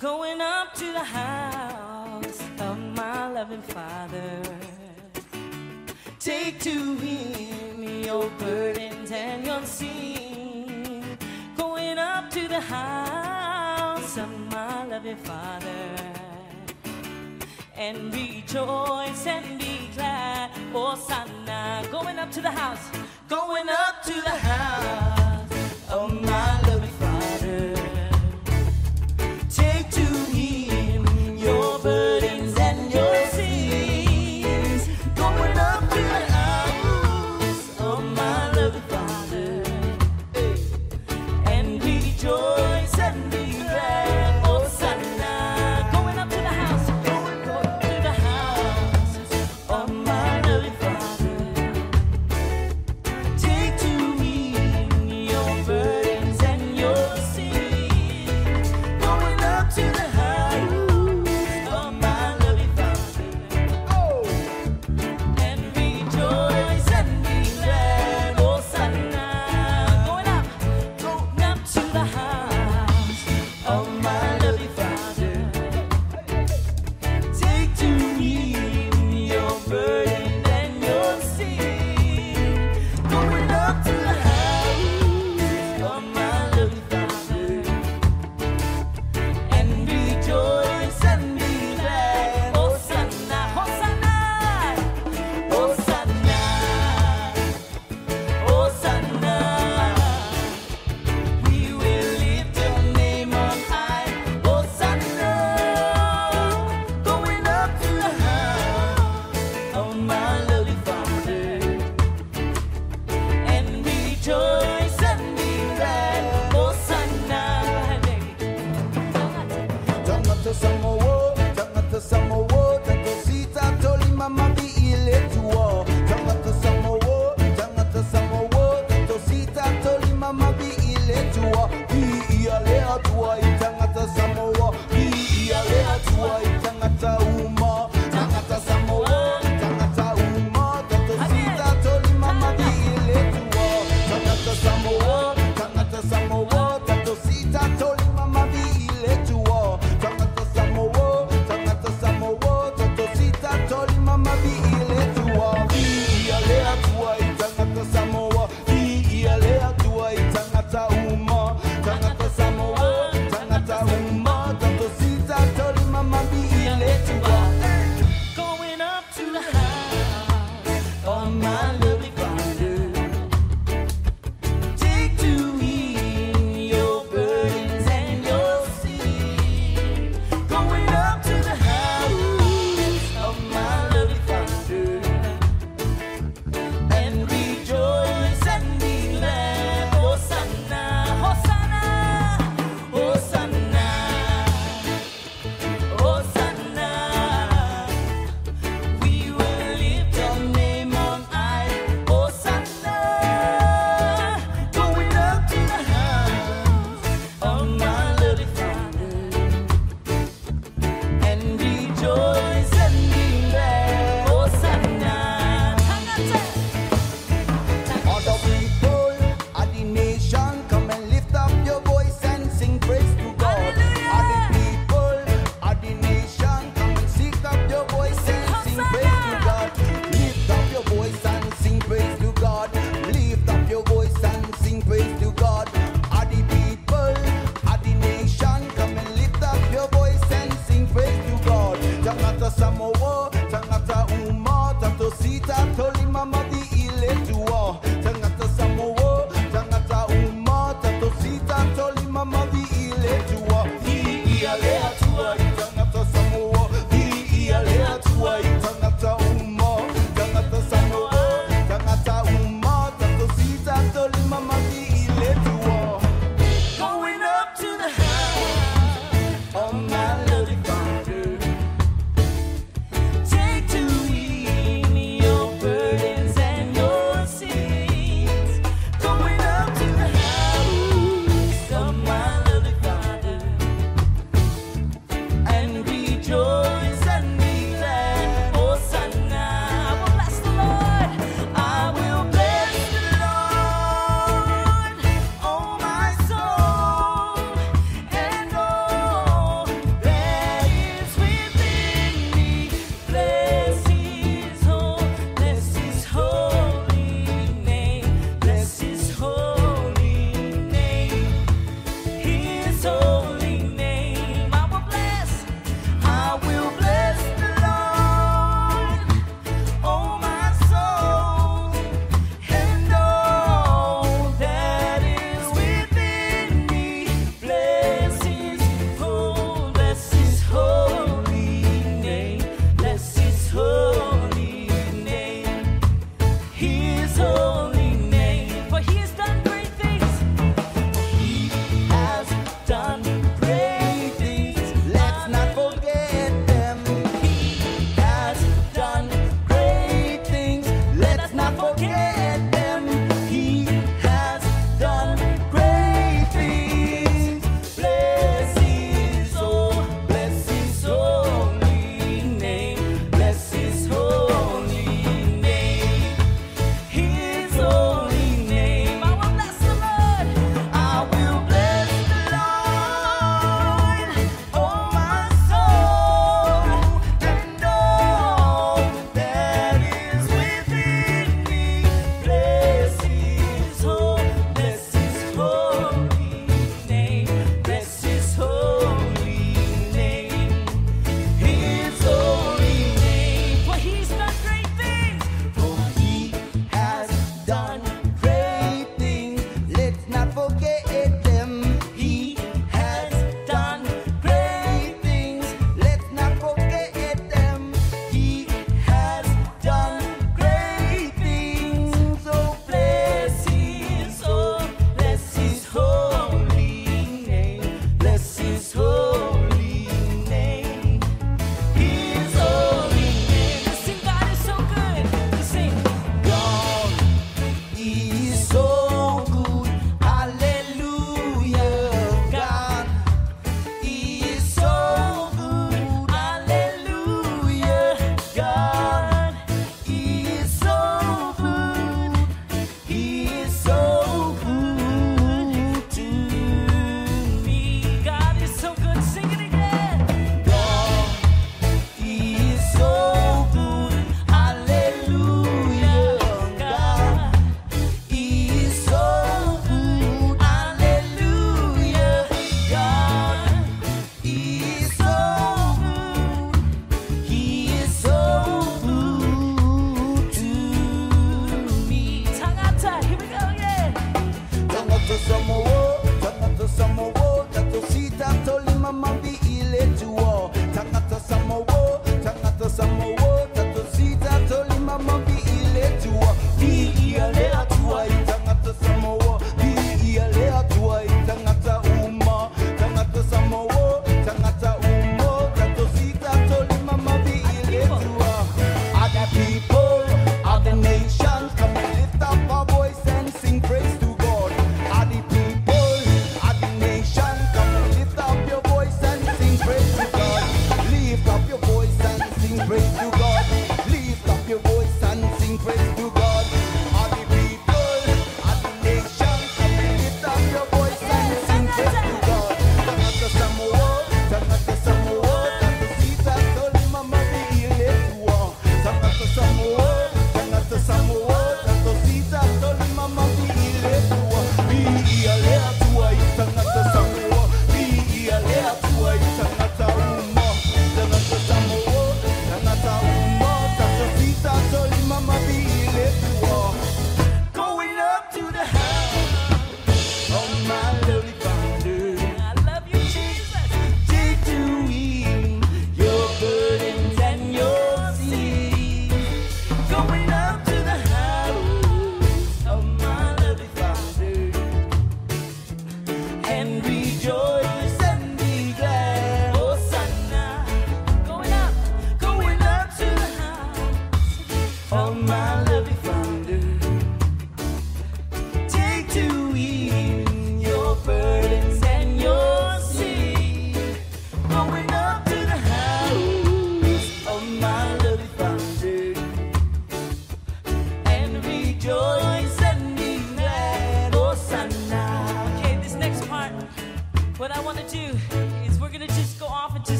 Going up to the house of my loving Father. Take to him your burdens and your sin. Going up to the house of my loving Father. And rejoice and be glad, oh, Hosanna. Going up to the house, going up to the house.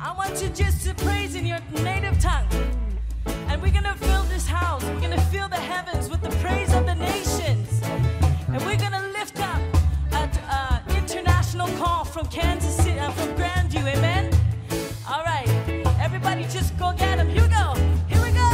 I want you just to praise in your native tongue. And we're going to fill this house. We're going to fill the heavens with the praise of the nations. And we're going to lift up an uh, international call from Kansas City, uh, from Grandview. Amen? All right. Everybody just go get them. Here we go. Here we go.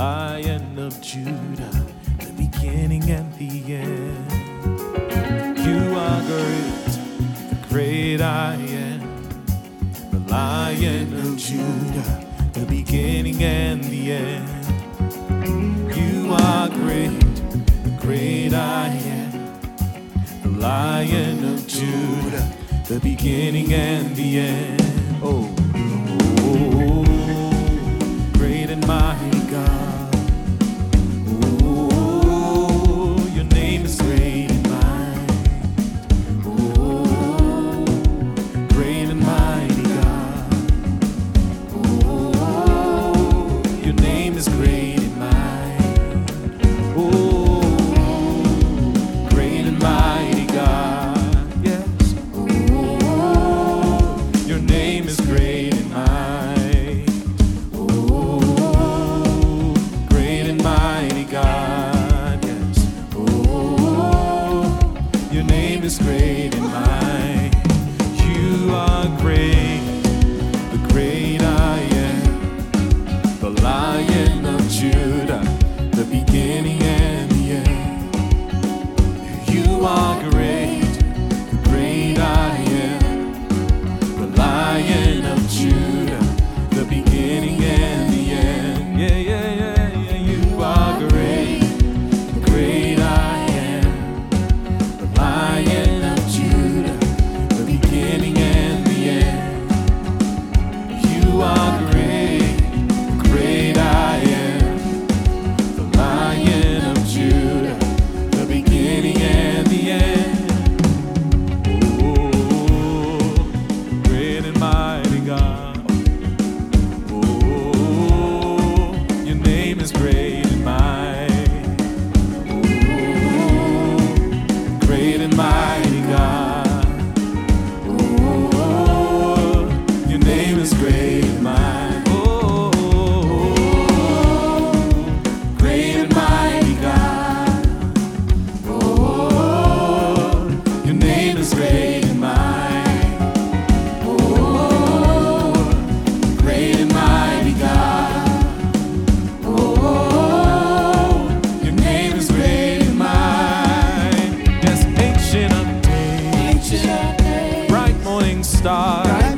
Lion of Judah, the beginning and the end. You are great, the great I am, the Lion of Judah, the beginning and the end. You are great, the great I am, the Lion of Judah, the beginning and the end. Oh, oh, oh, oh great. Start.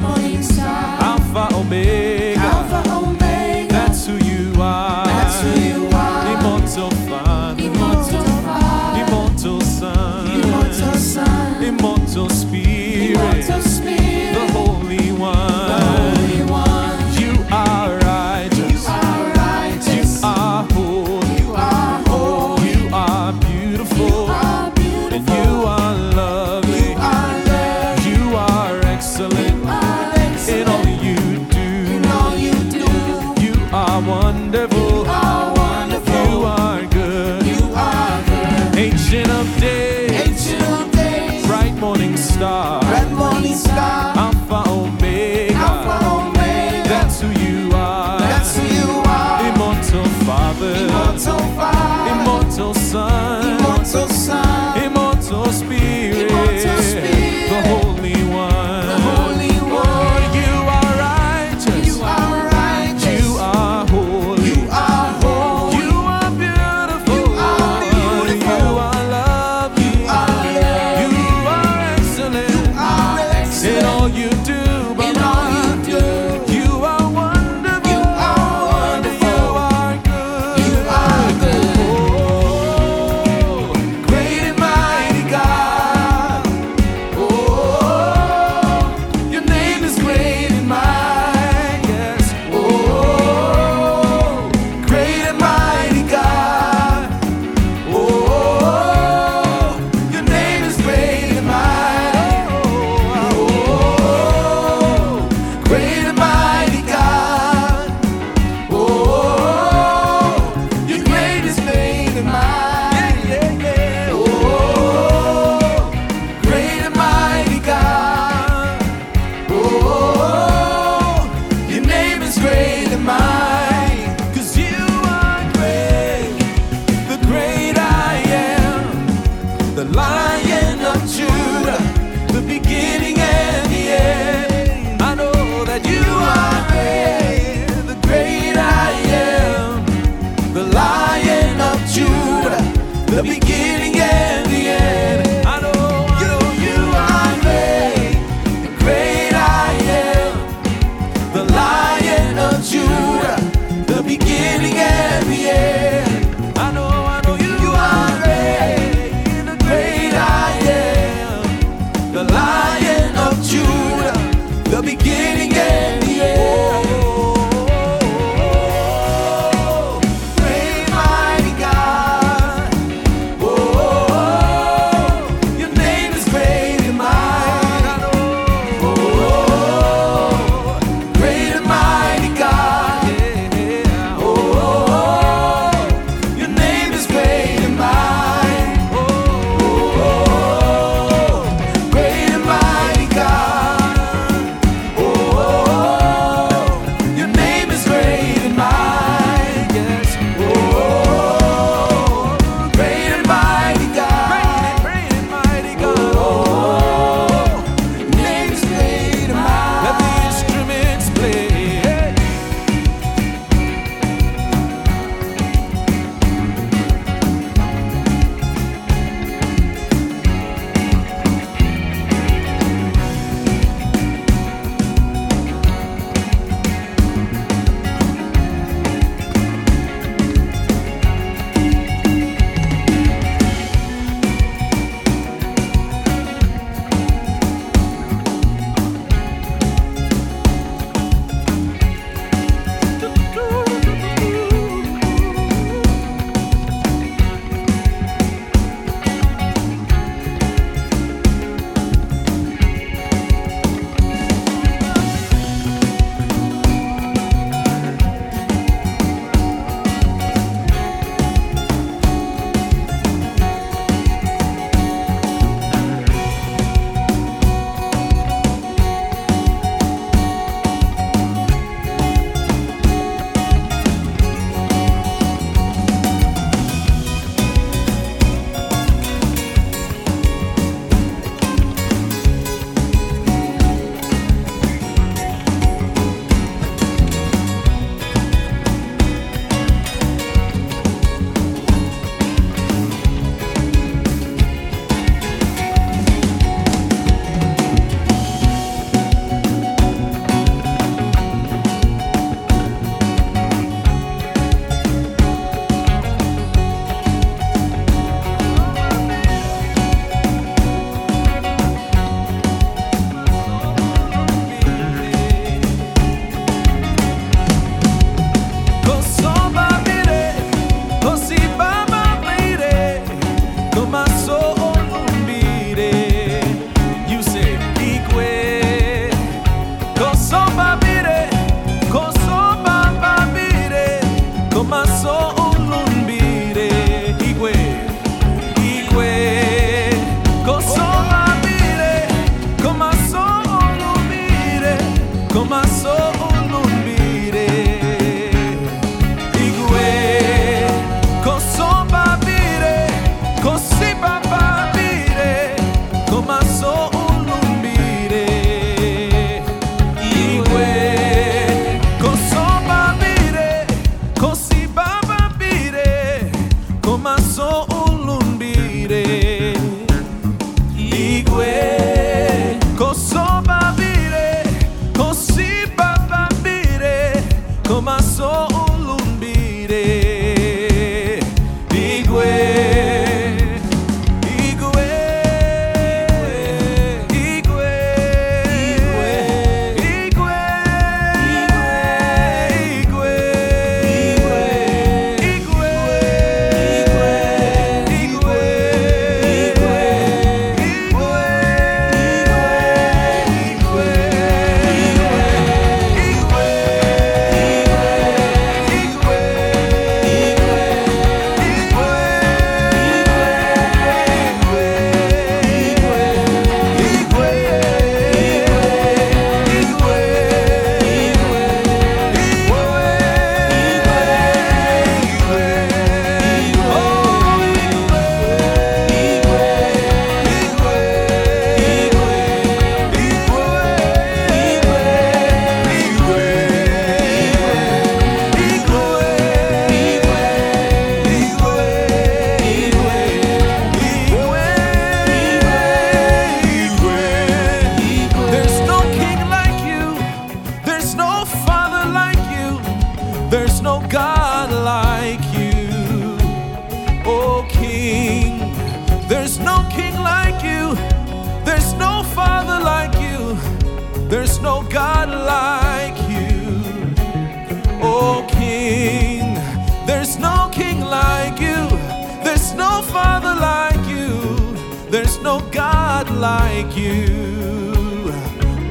you,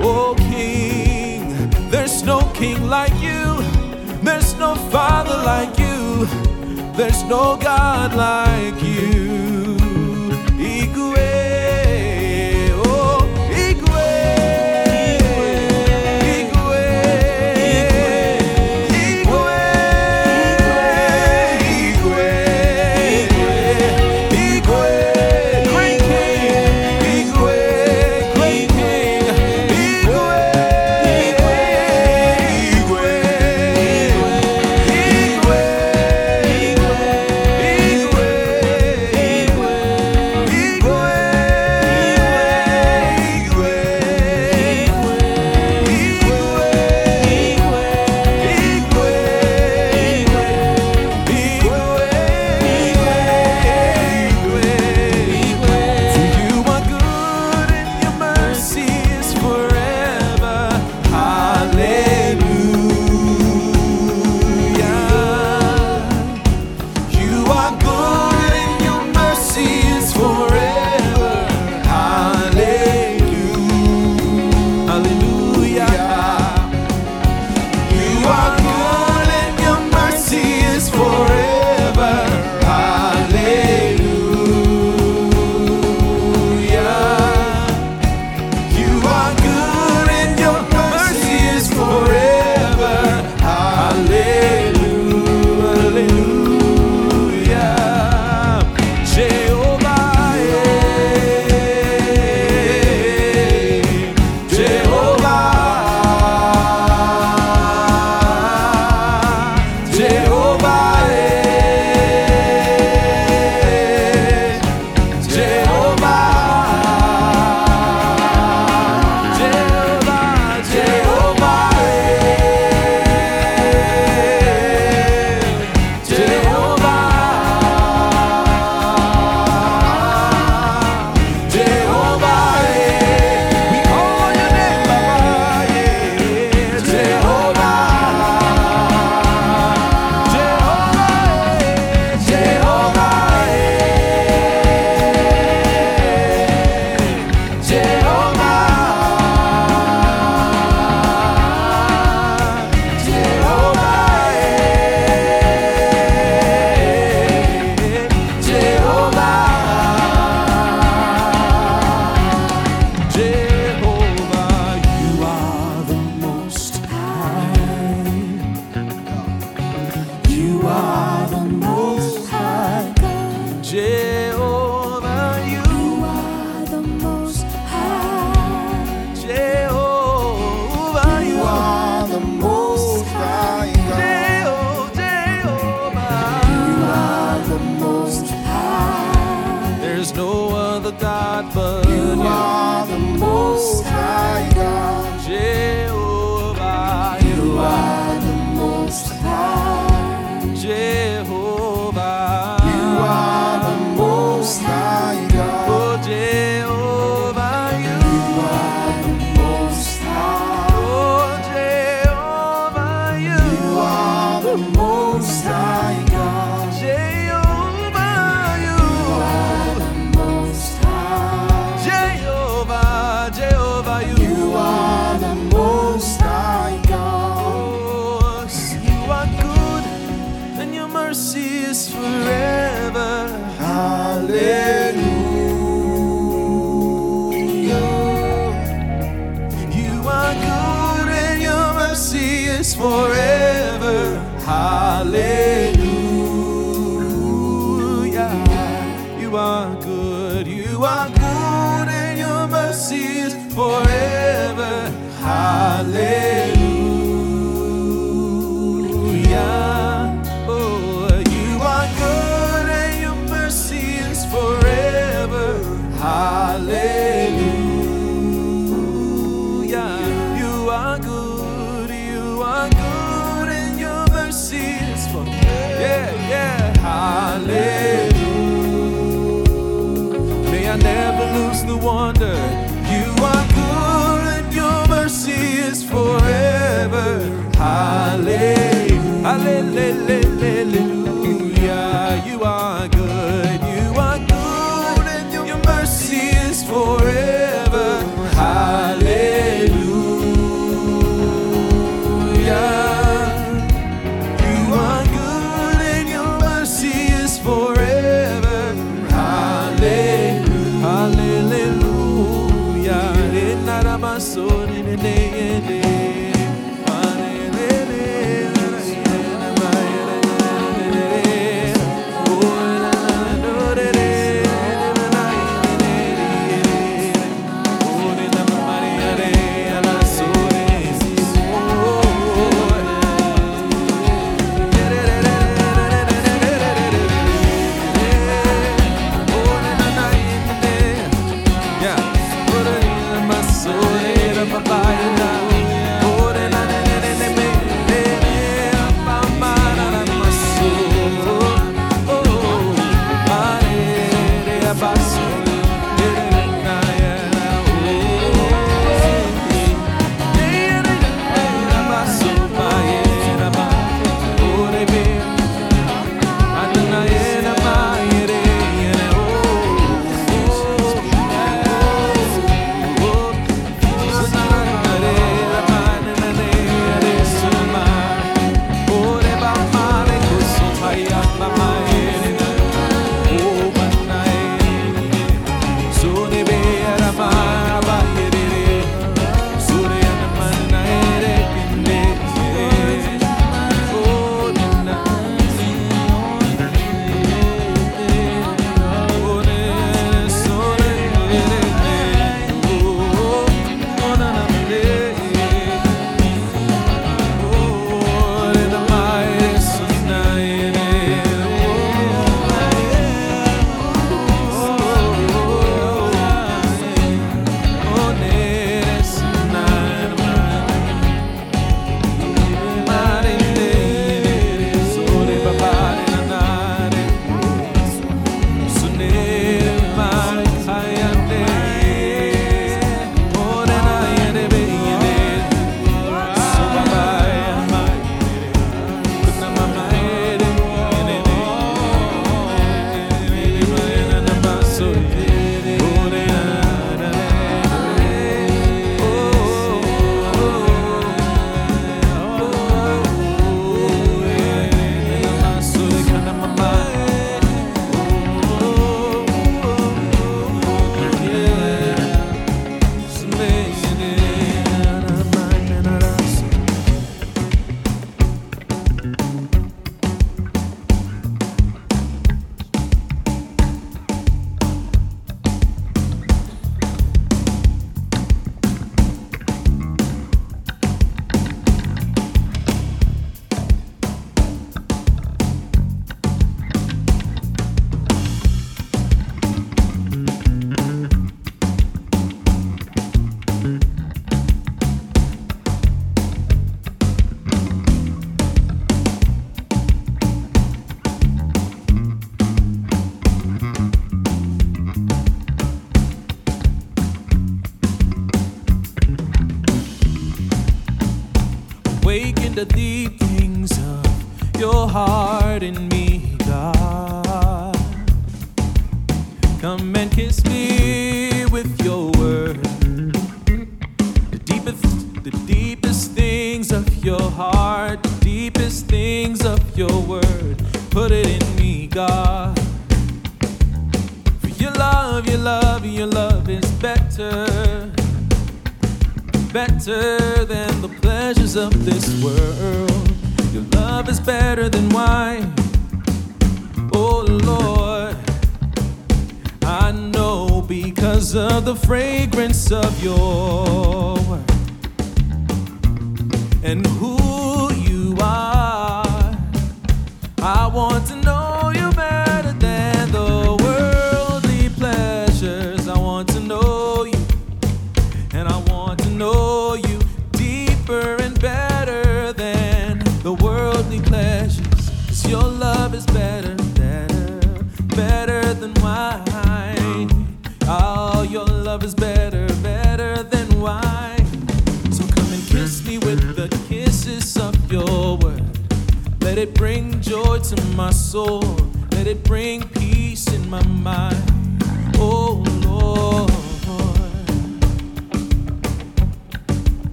oh King. There's no King like you, there's no Father like you, there's no God like you.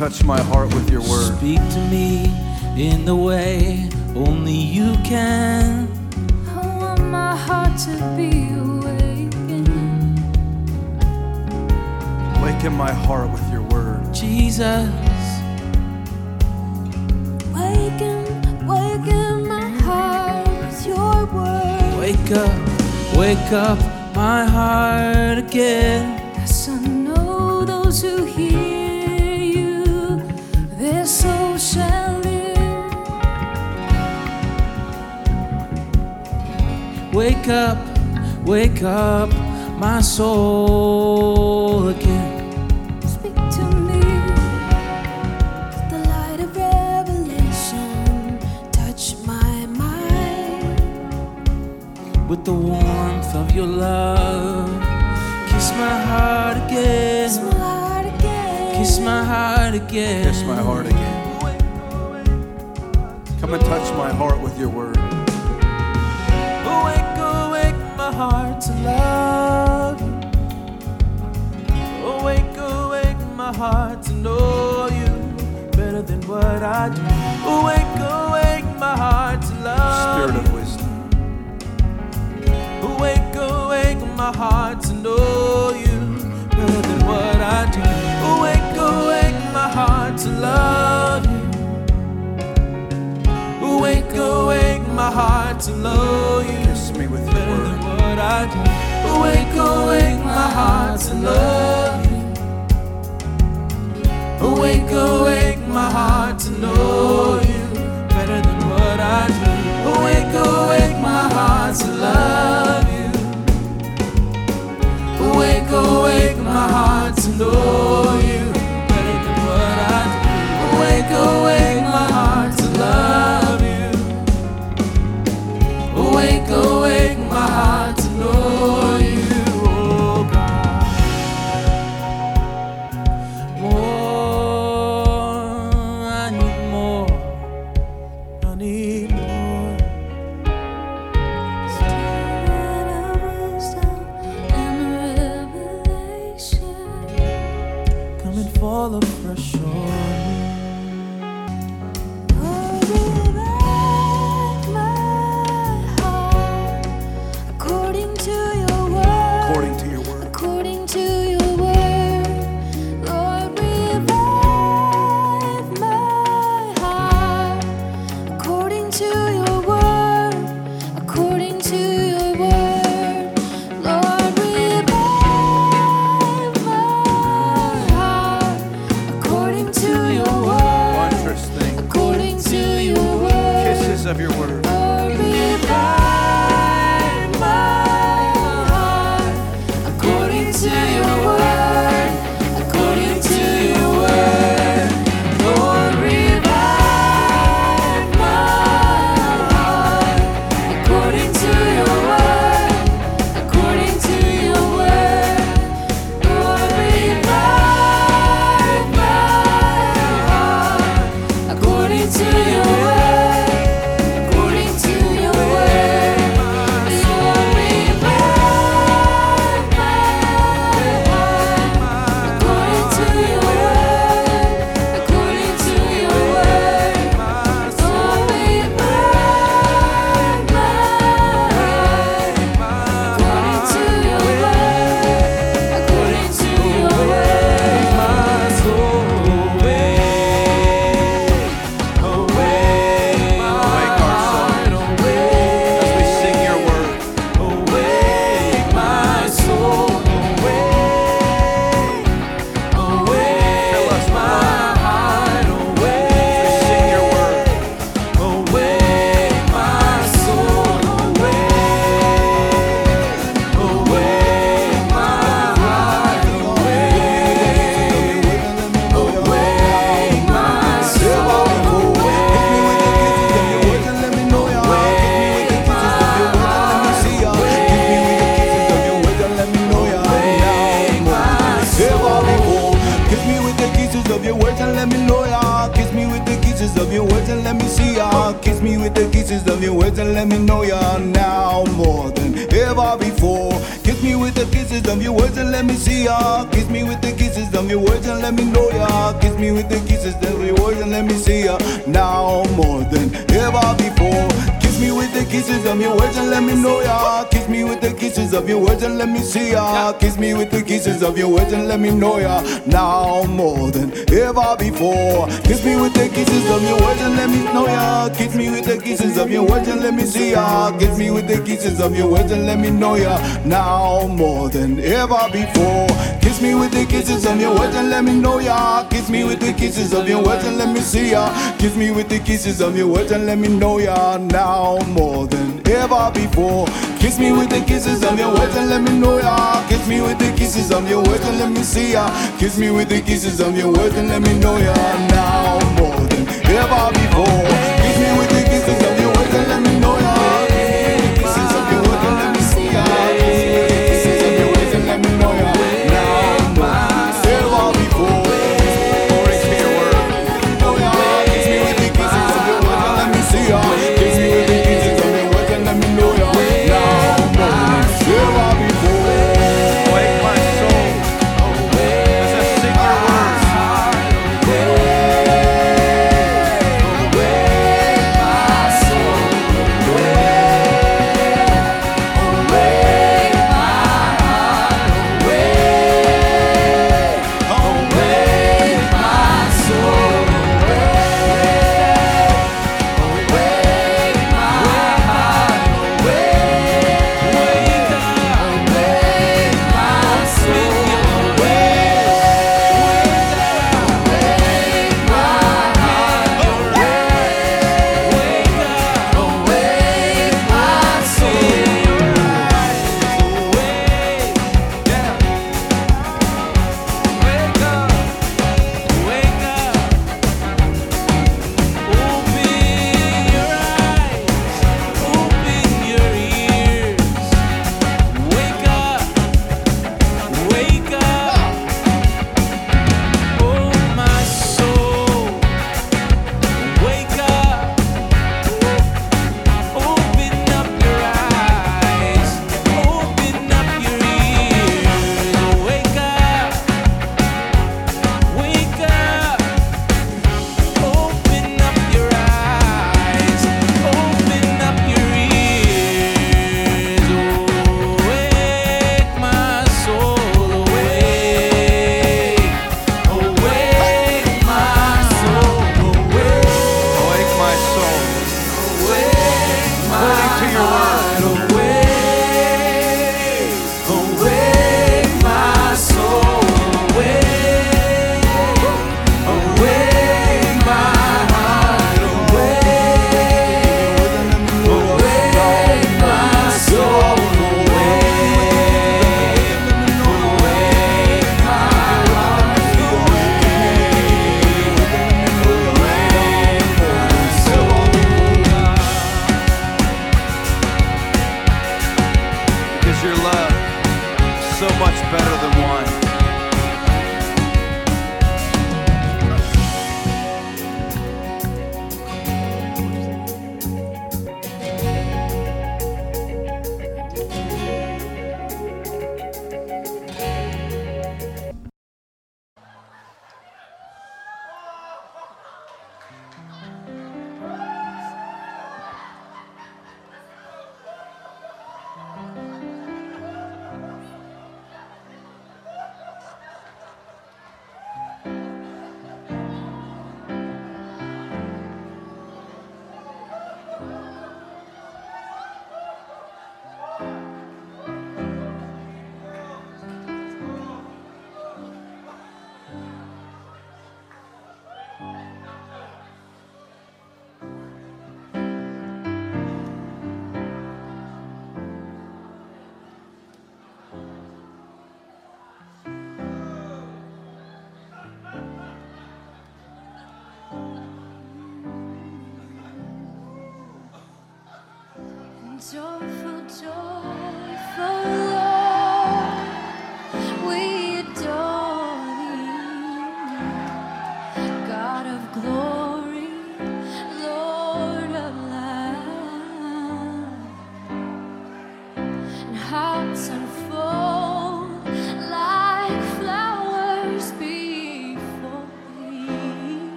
Touch my heart with your word. Speak to me in the way only you can. I want my heart to be awakened. Waken my heart with your word. Jesus, Waken, waken my heart with your word. wake up, wake up my heart again. Wake up, wake up my soul again. Speak to me. Let the light of revelation touch my mind. With the warmth of your love, kiss my heart again. Kiss my heart again. Kiss my heart again. Kiss my heart again. Come and touch my heart with your word. Heart to love oh, you. Awake, awake oh, my heart to know you better than what I do. Oh, awake, awake my heart to love Spirit you. of wisdom. Awake, awake my heart to know you better than what I do. Awake, awake my heart to love you. Awake, awake my heart to know you I do. Awake, awake my heart to love you. Awake, awake my heart to know you better than what I do. Awake, awake my heart to love you. Awake, awake my heart to know you better than what I do. Awake, awake Kiss me with the kisses of your words and let me know ya. Kiss me with the kisses of your words and let me see ya. Kiss me with the kisses of your words and let me know ya. Now more than ever before. Kiss me with the kisses of your words and let me know ya. Kiss me with the kisses of your words and let me see ya. Kiss me with the kisses of your words and let me know ya. Now more than ever before. Kiss me with the kisses of your words and let me know ya. Kiss me with the kisses of your words and let me see ya. Kiss me with the kisses of your words and let me know ya now more than ever before.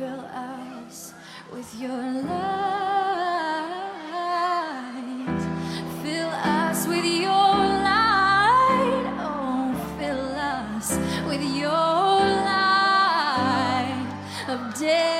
fill us with your light. Fill us with your light. Oh, fill us with your light of day.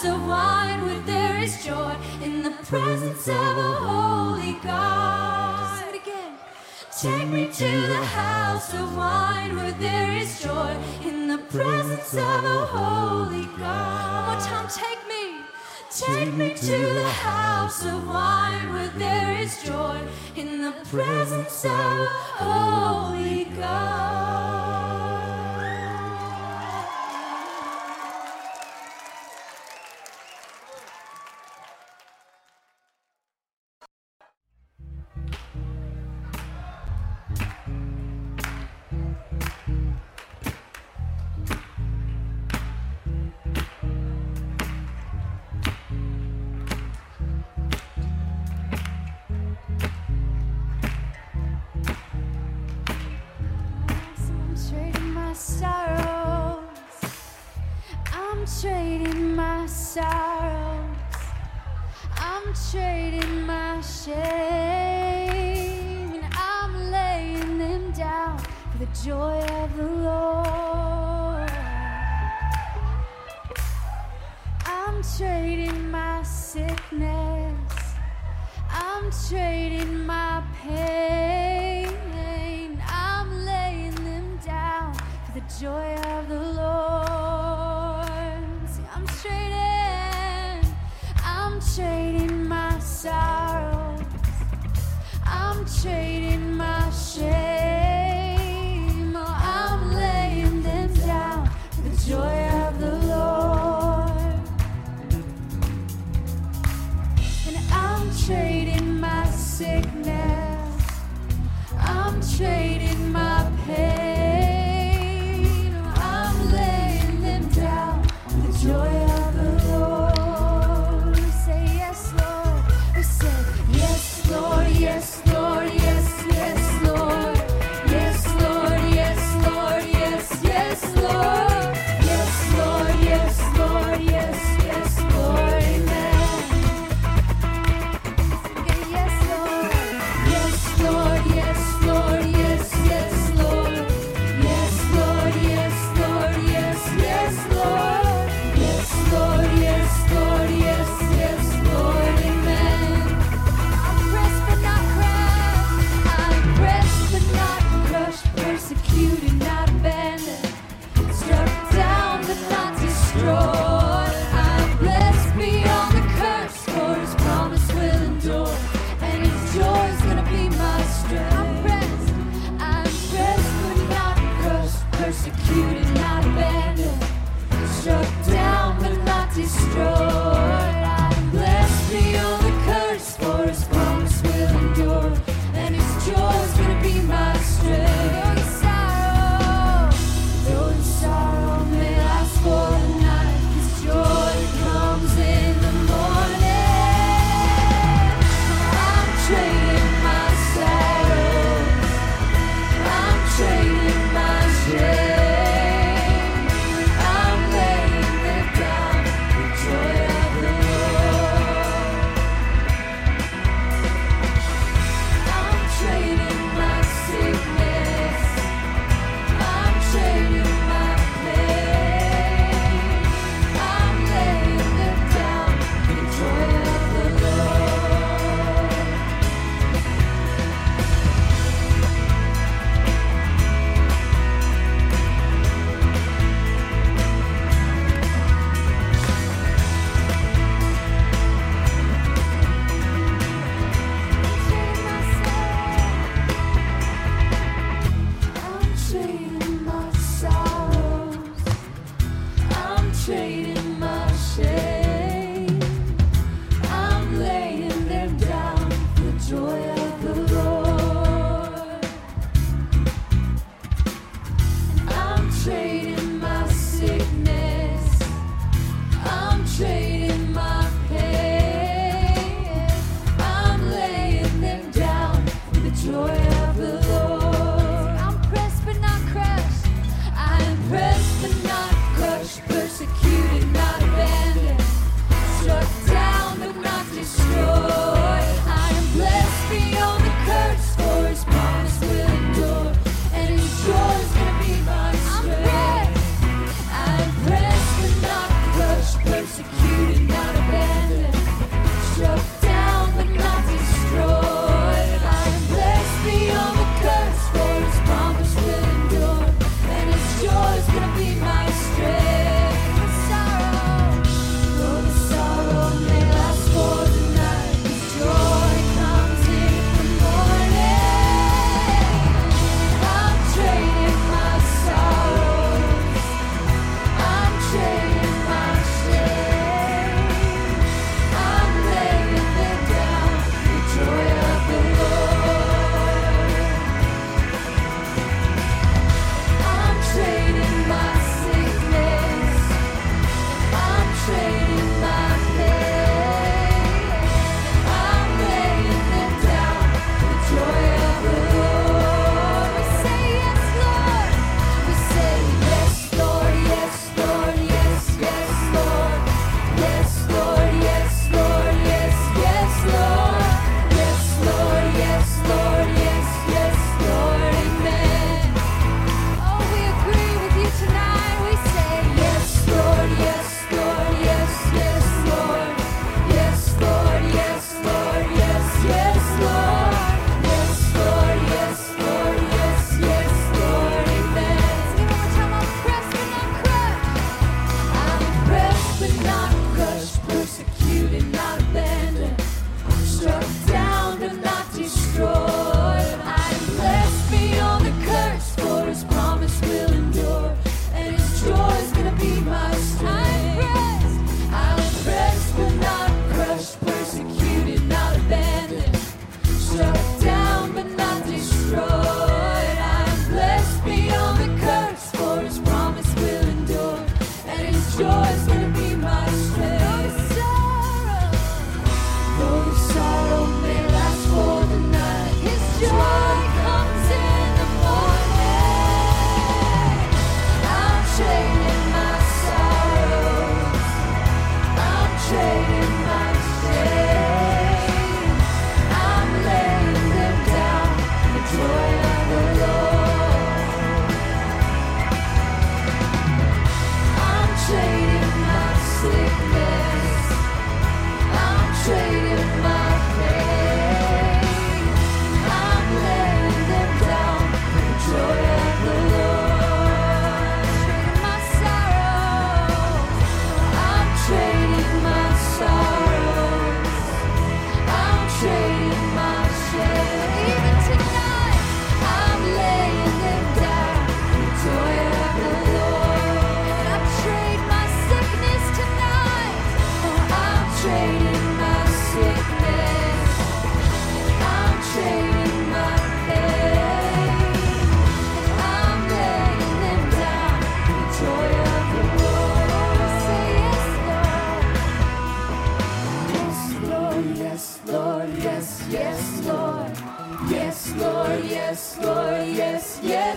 glass of wine where there is joy in the presence of a holy God. Take me to the house of wine where there is joy in the presence of a holy God. One more time, take me. Take me to the house of wine where there is joy in the presence of a holy God.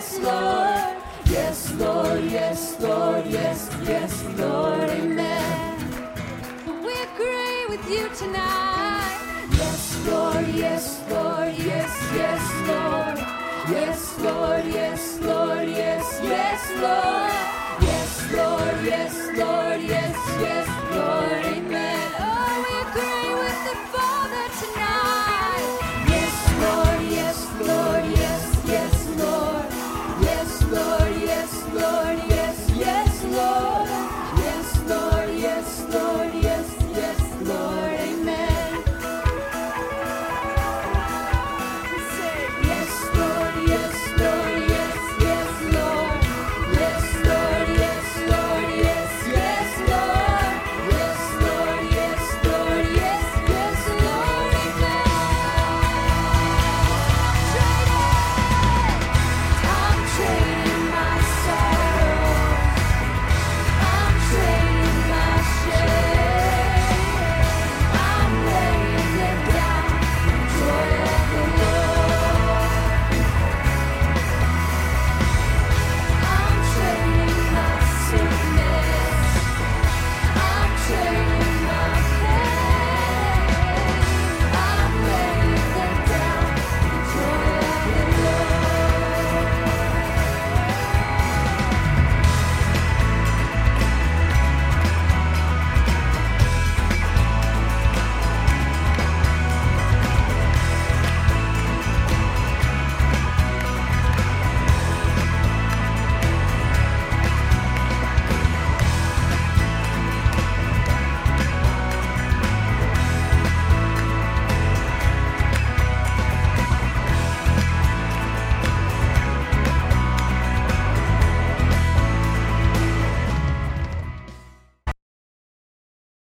Yes, Lord. Yes, Lord, yes, Lord, yes, yes, Lord, amen. We agree with you tonight. Yes, Lord, yes, Lord, yes, yes, Lord. Yes, Lord, yes, Lord, yes, yes, Lord. Yes, Lord, yes, Lord, yes, yes, Lord, amen.